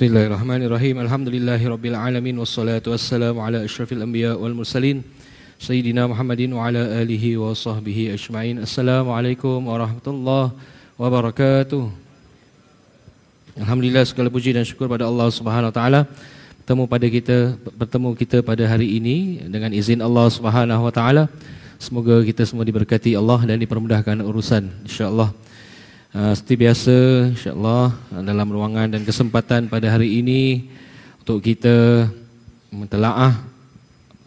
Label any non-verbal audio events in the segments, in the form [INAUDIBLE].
Bismillahirrahmanirrahim. Alhamdulillahirabbil alamin wassalatu wassalamu ala asyrafil anbiya wal mursalin sayyidina Muhammadin wa ala alihi wa sahbihi ajmain. Assalamualaikum warahmatullahi wabarakatuh. Alhamdulillah segala puji dan syukur pada Allah Subhanahu wa taala bertemu pada kita bertemu kita pada hari ini dengan izin Allah Subhanahu wa taala. Semoga kita semua diberkati Allah dan dipermudahkan urusan insya-Allah. Uh, seperti biasa insya-Allah dalam ruangan dan kesempatan pada hari ini untuk kita mentelaah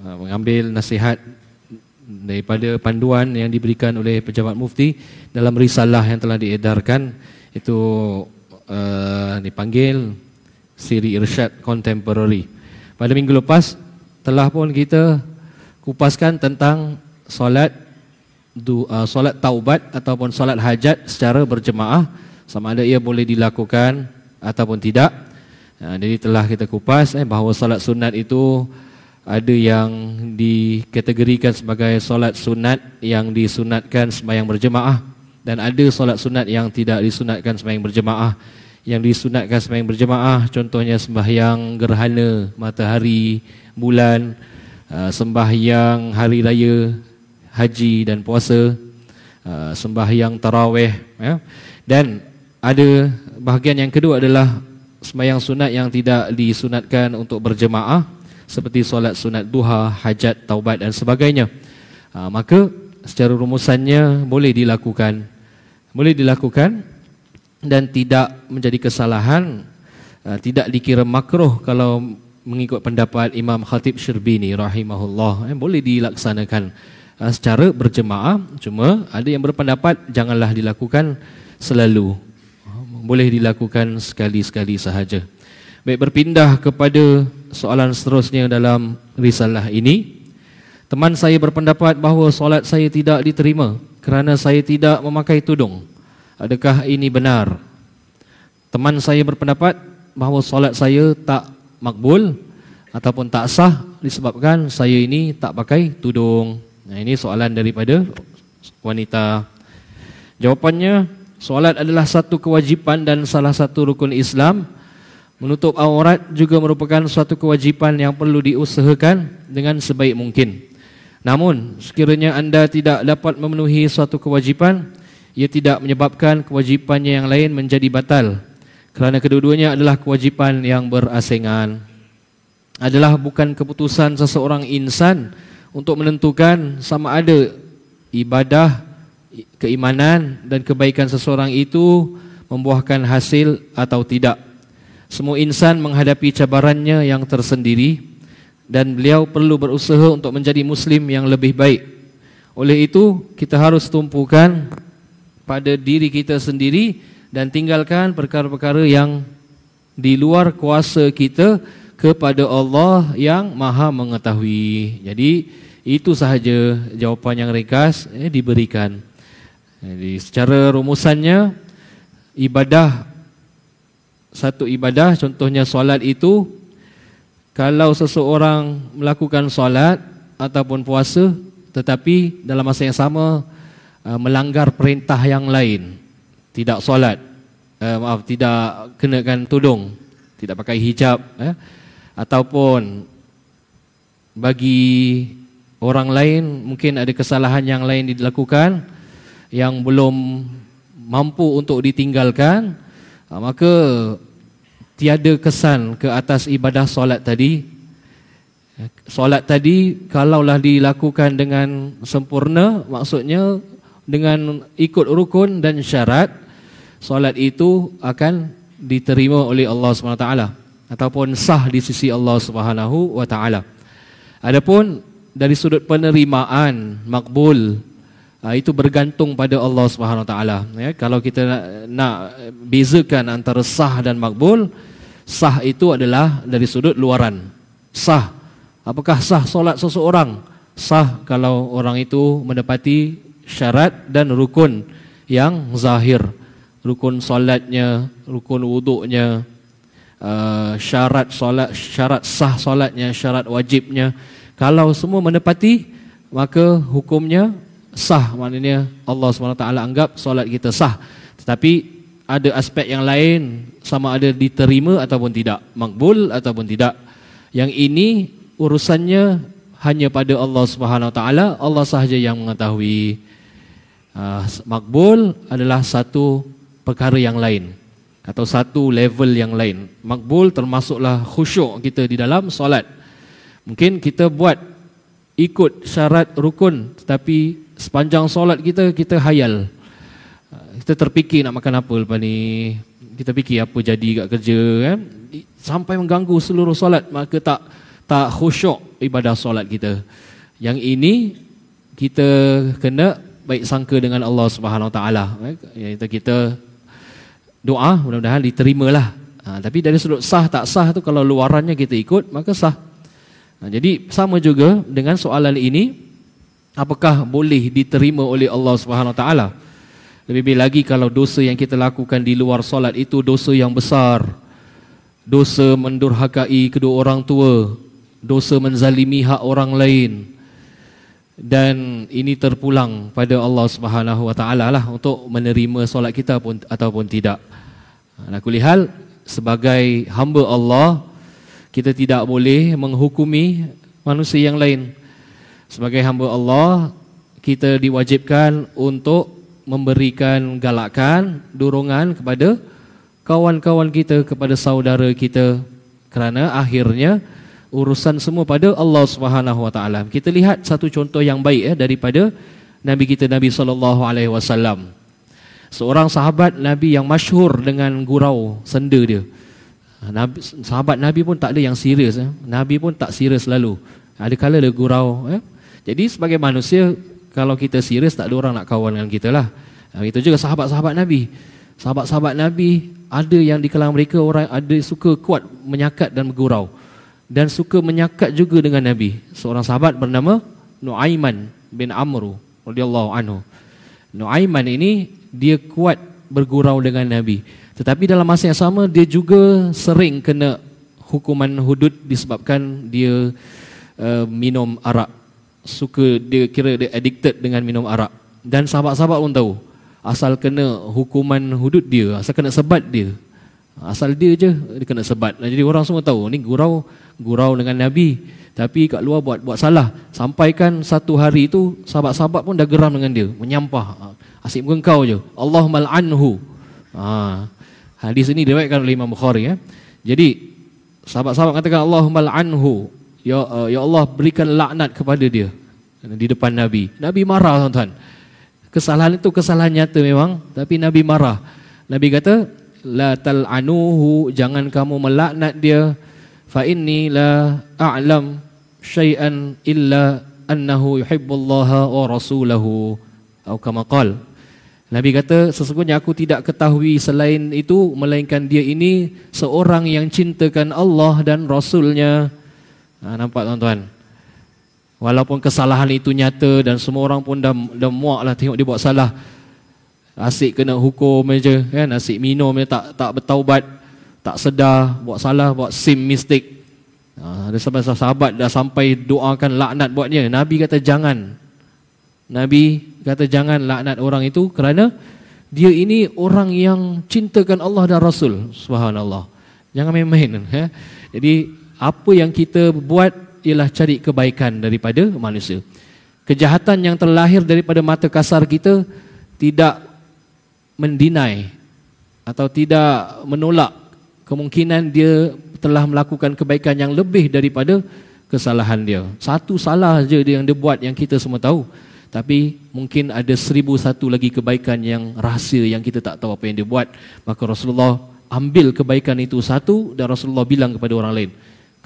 uh, mengambil nasihat daripada panduan yang diberikan oleh pejabat mufti dalam risalah yang telah diedarkan itu uh, dipanggil siri irsyad contemporary. Pada minggu lepas telah pun kita kupaskan tentang solat du, uh, solat taubat ataupun solat hajat secara berjemaah sama ada ia boleh dilakukan ataupun tidak. Uh, jadi telah kita kupas eh, bahawa solat sunat itu ada yang dikategorikan sebagai solat sunat yang disunatkan sembahyang berjemaah dan ada solat sunat yang tidak disunatkan sembahyang berjemaah. Yang disunatkan sembahyang berjemaah contohnya sembahyang gerhana matahari, bulan, uh, sembahyang hari raya haji dan puasa, uh, sembahyang tarawih, ya. Dan ada bahagian yang kedua adalah sembahyang sunat yang tidak disunatkan untuk berjemaah seperti solat sunat duha, hajat, taubat dan sebagainya. Uh, maka secara rumusannya boleh dilakukan. Boleh dilakukan dan tidak menjadi kesalahan, uh, tidak dikira makruh kalau mengikut pendapat Imam Khatib Syirbini rahimahullah. Eh, boleh dilaksanakan. Ah, secara berjemaah cuma ada yang berpendapat janganlah dilakukan selalu. Boleh dilakukan sekali-sekali sahaja. Baik berpindah kepada soalan seterusnya dalam risalah ini. Teman saya berpendapat bahawa solat saya tidak diterima kerana saya tidak memakai tudung. Adakah ini benar? Teman saya berpendapat bahawa solat saya tak makbul ataupun tak sah disebabkan saya ini tak pakai tudung Nah, ini soalan daripada wanita. Jawapannya, solat adalah satu kewajipan dan salah satu rukun Islam. Menutup aurat juga merupakan suatu kewajipan yang perlu diusahakan dengan sebaik mungkin. Namun, sekiranya anda tidak dapat memenuhi suatu kewajipan, ia tidak menyebabkan kewajipannya yang lain menjadi batal. Kerana kedua-duanya adalah kewajipan yang berasingan. Adalah bukan keputusan seseorang insan untuk menentukan sama ada ibadah, keimanan dan kebaikan seseorang itu membuahkan hasil atau tidak. Semua insan menghadapi cabarannya yang tersendiri dan beliau perlu berusaha untuk menjadi muslim yang lebih baik. Oleh itu, kita harus tumpukan pada diri kita sendiri dan tinggalkan perkara-perkara yang di luar kuasa kita kepada Allah yang Maha mengetahui. Jadi, itu sahaja jawapan yang ringkas eh, diberikan. Jadi secara rumusannya ibadah satu ibadah contohnya solat itu kalau seseorang melakukan solat ataupun puasa tetapi dalam masa yang sama uh, melanggar perintah yang lain tidak solat uh, maaf tidak kenakan tudung tidak pakai hijab eh, ataupun bagi orang lain mungkin ada kesalahan yang lain dilakukan yang belum mampu untuk ditinggalkan ah, maka tiada kesan ke atas ibadah solat tadi. Solat tadi kalaulah dilakukan dengan sempurna maksudnya dengan ikut rukun dan syarat solat itu akan diterima oleh Allah SWT ataupun sah di sisi Allah Subhanahu wa taala. Adapun dari sudut penerimaan makbul uh, itu bergantung pada Allah Subhanahu Wa Taala ya. Kalau kita nak, nak bezakan antara sah dan makbul sah itu adalah dari sudut luaran. Sah. Apakah sah solat seseorang? Sah kalau orang itu menepati syarat dan rukun yang zahir. Rukun solatnya rukun wuduknya uh, syarat solat syarat sah solatnya syarat wajibnya. Kalau semua menepati maka hukumnya sah. Maknanya Allah SWT anggap solat kita sah. Tetapi ada aspek yang lain sama ada diterima ataupun tidak, makbul ataupun tidak. Yang ini urusannya hanya pada Allah Subhanahu Taala, Allah sahaja yang mengetahui. Uh, makbul adalah satu perkara yang lain atau satu level yang lain. Makbul termasuklah khusyuk kita di dalam solat. Mungkin kita buat ikut syarat rukun tetapi sepanjang solat kita kita hayal. Kita terfikir nak makan apa lepas ni. Kita fikir apa jadi kat kerja kan. Sampai mengganggu seluruh solat maka tak tak khusyuk ibadah solat kita. Yang ini kita kena baik sangka dengan Allah Subhanahu taala. Kita kita doa mudah-mudahan diterimalah. Ha, tapi dari sudut sah tak sah tu kalau luarannya kita ikut maka sah. Ha, jadi sama juga dengan soalan ini apakah boleh diterima oleh Allah Subhanahu taala? Lebih-lebih lagi kalau dosa yang kita lakukan di luar solat itu dosa yang besar. Dosa mendurhakai kedua orang tua, dosa menzalimi hak orang lain. Dan ini terpulang pada Allah Subhanahu wa taala lah untuk menerima solat kita pun ataupun tidak. Nak kulihal sebagai hamba Allah kita tidak boleh menghukumi manusia yang lain. Sebagai hamba Allah kita diwajibkan untuk memberikan galakan, dorongan kepada kawan-kawan kita, kepada saudara kita kerana akhirnya urusan semua pada Allah Subhanahu wa taala. Kita lihat satu contoh yang baik ya daripada Nabi kita Nabi sallallahu alaihi wasallam. Seorang sahabat Nabi yang masyhur dengan gurau senda dia. Nabi, sahabat Nabi pun tak ada yang serius ya. Nabi pun tak serius selalu. Ada kala dia gurau ya. Jadi sebagai manusia kalau kita serius tak ada orang nak kawan dengan kita lah. Itu juga sahabat-sahabat Nabi. Sahabat-sahabat Nabi ada yang di kalangan mereka orang ada suka kuat menyakat dan bergurau. Dan suka menyakat juga dengan Nabi. Seorang sahabat bernama Nuaiman bin Amru radhiyallahu anhu. Nuaiman ini dia kuat bergurau dengan Nabi. Tetapi dalam masa yang sama dia juga sering kena hukuman hudud disebabkan dia uh, minum arak suka dia kira dia addicted dengan minum arak dan sahabat-sahabat pun tahu asal kena hukuman hudud dia asal kena sebat dia asal dia je dia kena sebat jadi orang semua tahu ni gurau gurau dengan nabi tapi kat luar buat buat salah sampaikan satu hari itu sahabat-sahabat pun dah geram dengan dia menyampah asyik mengengkau je Allah mal'anhu ha. hadis ini diriwayatkan oleh Imam Bukhari ya. jadi sahabat-sahabat katakan Allah mal'anhu Ya, uh, ya Allah berikan laknat kepada dia di depan Nabi. Nabi marah tuan-tuan. Kesalahan itu kesalahan nyata memang, tapi Nabi marah. Nabi kata, la tal'anuhu, jangan kamu melaknat dia. Fa inni la a'lam syai'an illa annahu yuhibbullaha wa rasulahu. Atau kama qal. Nabi kata, sesungguhnya aku tidak ketahui selain itu, melainkan dia ini seorang yang cintakan Allah dan Rasulnya. Ha, nampak tuan-tuan. Walaupun kesalahan itu nyata dan semua orang pun dah, dah muak lah tengok dia buat salah. Asyik kena hukum aja kan. Asyik minum dia tak tak bertaubat. Tak sedar buat salah, buat sim mistake. Ha, ada sahabat, sahabat dah sampai doakan laknat buat dia. Nabi kata jangan. Nabi kata jangan laknat orang itu kerana dia ini orang yang cintakan Allah dan Rasul. Subhanallah. Jangan main-main. Ya. Jadi apa yang kita buat ialah cari kebaikan daripada manusia. Kejahatan yang terlahir daripada mata kasar kita tidak mendinai atau tidak menolak kemungkinan dia telah melakukan kebaikan yang lebih daripada kesalahan dia. Satu salah saja dia yang dia buat yang kita semua tahu. Tapi mungkin ada seribu satu lagi kebaikan yang rahsia yang kita tak tahu apa yang dia buat. Maka Rasulullah ambil kebaikan itu satu dan Rasulullah bilang kepada orang lain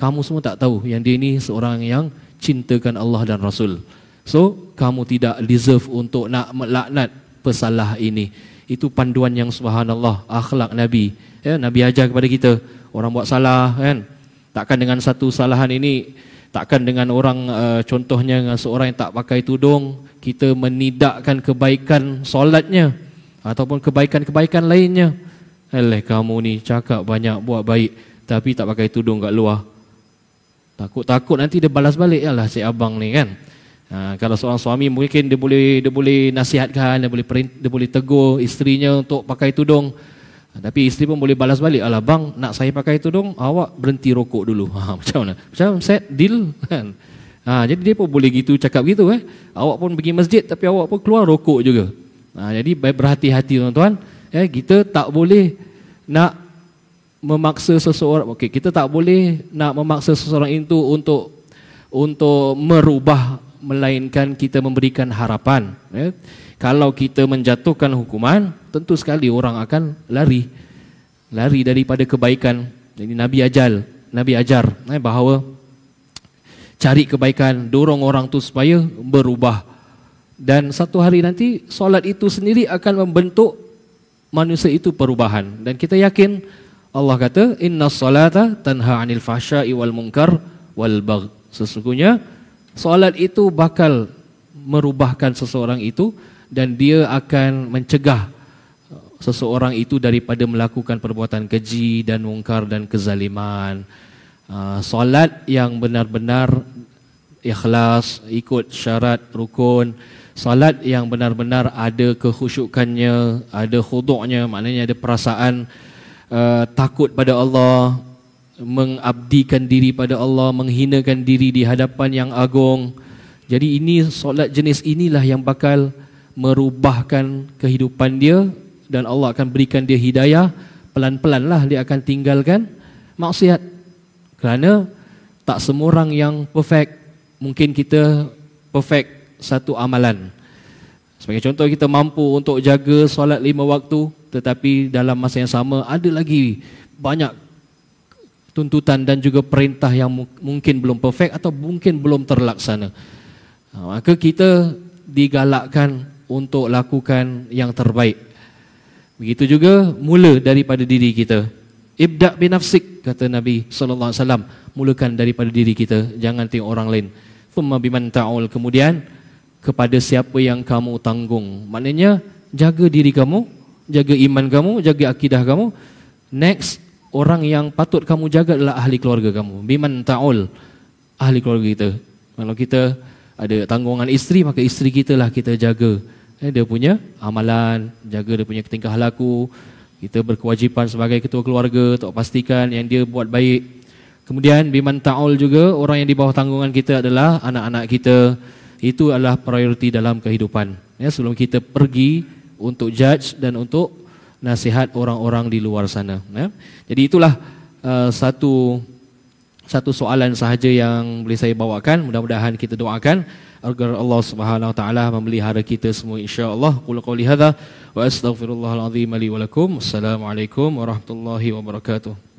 kamu semua tak tahu yang dia ini seorang yang cintakan Allah dan Rasul. So, kamu tidak deserve untuk nak melaknat pesalah ini. Itu panduan yang subhanallah, akhlak Nabi. Ya, Nabi ajar kepada kita, orang buat salah kan. Takkan dengan satu salahan ini, takkan dengan orang uh, contohnya dengan seorang yang tak pakai tudung, kita menidakkan kebaikan solatnya ataupun kebaikan-kebaikan lainnya. Alah kamu ni cakap banyak buat baik tapi tak pakai tudung kat luar. Takut-takut nanti dia balas balik lah si abang ni kan. Ha, kalau seorang suami mungkin dia boleh dia boleh nasihatkan, dia boleh perint, dia boleh tegur isterinya untuk pakai tudung. Tapi isteri pun boleh balas balik, "Alah bang, nak saya pakai tudung, awak berhenti rokok dulu." [LAUGHS] Ha, macam mana? Macam set deal [LAUGHS] kan. Ha, jadi dia pun boleh gitu cakap gitu eh. Awak pun pergi masjid tapi awak pun keluar rokok juga. Ha, jadi berhati-hati tuan-tuan. Eh, kita tak boleh nak memaksa seseorang. Okey, kita tak boleh nak memaksa seseorang itu untuk untuk merubah melainkan kita memberikan harapan. Eh. Kalau kita menjatuhkan hukuman, tentu sekali orang akan lari. Lari daripada kebaikan. Jadi Nabi ajal, Nabi ajar eh, bahawa cari kebaikan, dorong orang tu supaya berubah. Dan satu hari nanti solat itu sendiri akan membentuk manusia itu perubahan. Dan kita yakin Allah kata inna salata tanha anil fahsya'i wal munkar wal bagh. Sesungguhnya solat itu bakal merubahkan seseorang itu dan dia akan mencegah seseorang itu daripada melakukan perbuatan keji dan mungkar dan kezaliman. Uh, solat yang benar-benar ikhlas, ikut syarat rukun. Solat yang benar-benar ada kekhusyukannya, ada khuduknya, maknanya ada perasaan uh, takut pada Allah, mengabdikan diri pada Allah, menghinakan diri di hadapan yang agung. Jadi ini solat jenis inilah yang bakal merubahkan kehidupan dia dan Allah akan berikan dia hidayah. Pelan-pelan lah dia akan tinggalkan maksiat. Kerana tak semua orang yang perfect mungkin kita perfect satu amalan. Sebagai contoh kita mampu untuk jaga solat lima waktu tetapi dalam masa yang sama ada lagi banyak tuntutan dan juga perintah yang mungkin belum perfect atau mungkin belum terlaksana ha, maka kita digalakkan untuk lakukan yang terbaik. Begitu juga mula daripada diri kita. Ibda bin nafsik kata Nabi sallallahu alaihi wasallam, mulakan daripada diri kita, jangan tengok orang lain. Thumma biman ta'ul kemudian kepada siapa yang kamu tanggung. Maknanya jaga diri kamu, jaga iman kamu, jaga akidah kamu. Next orang yang patut kamu jaga adalah ahli keluarga kamu. Biman ta'ul ahli keluarga kita. Kalau kita ada tanggungan isteri maka isteri kita lah kita jaga eh, dia punya amalan, jaga dia punya tingkah laku. Kita berkewajipan sebagai ketua keluarga untuk pastikan yang dia buat baik. Kemudian biman ta'ul juga orang yang di bawah tanggungan kita adalah anak-anak kita. Itu adalah prioriti dalam kehidupan. Ya, sebelum kita pergi untuk judge dan untuk nasihat orang-orang di luar sana. Ya. Jadi itulah uh, satu satu soalan sahaja yang boleh saya bawakan. Mudah-mudahan kita doakan agar Allah Subhanahu wa taala memelihara kita semua insyaallah qul qouli hadza wa astaghfirullahal azim li wa lakum assalamu alaikum warahmatullahi wabarakatuh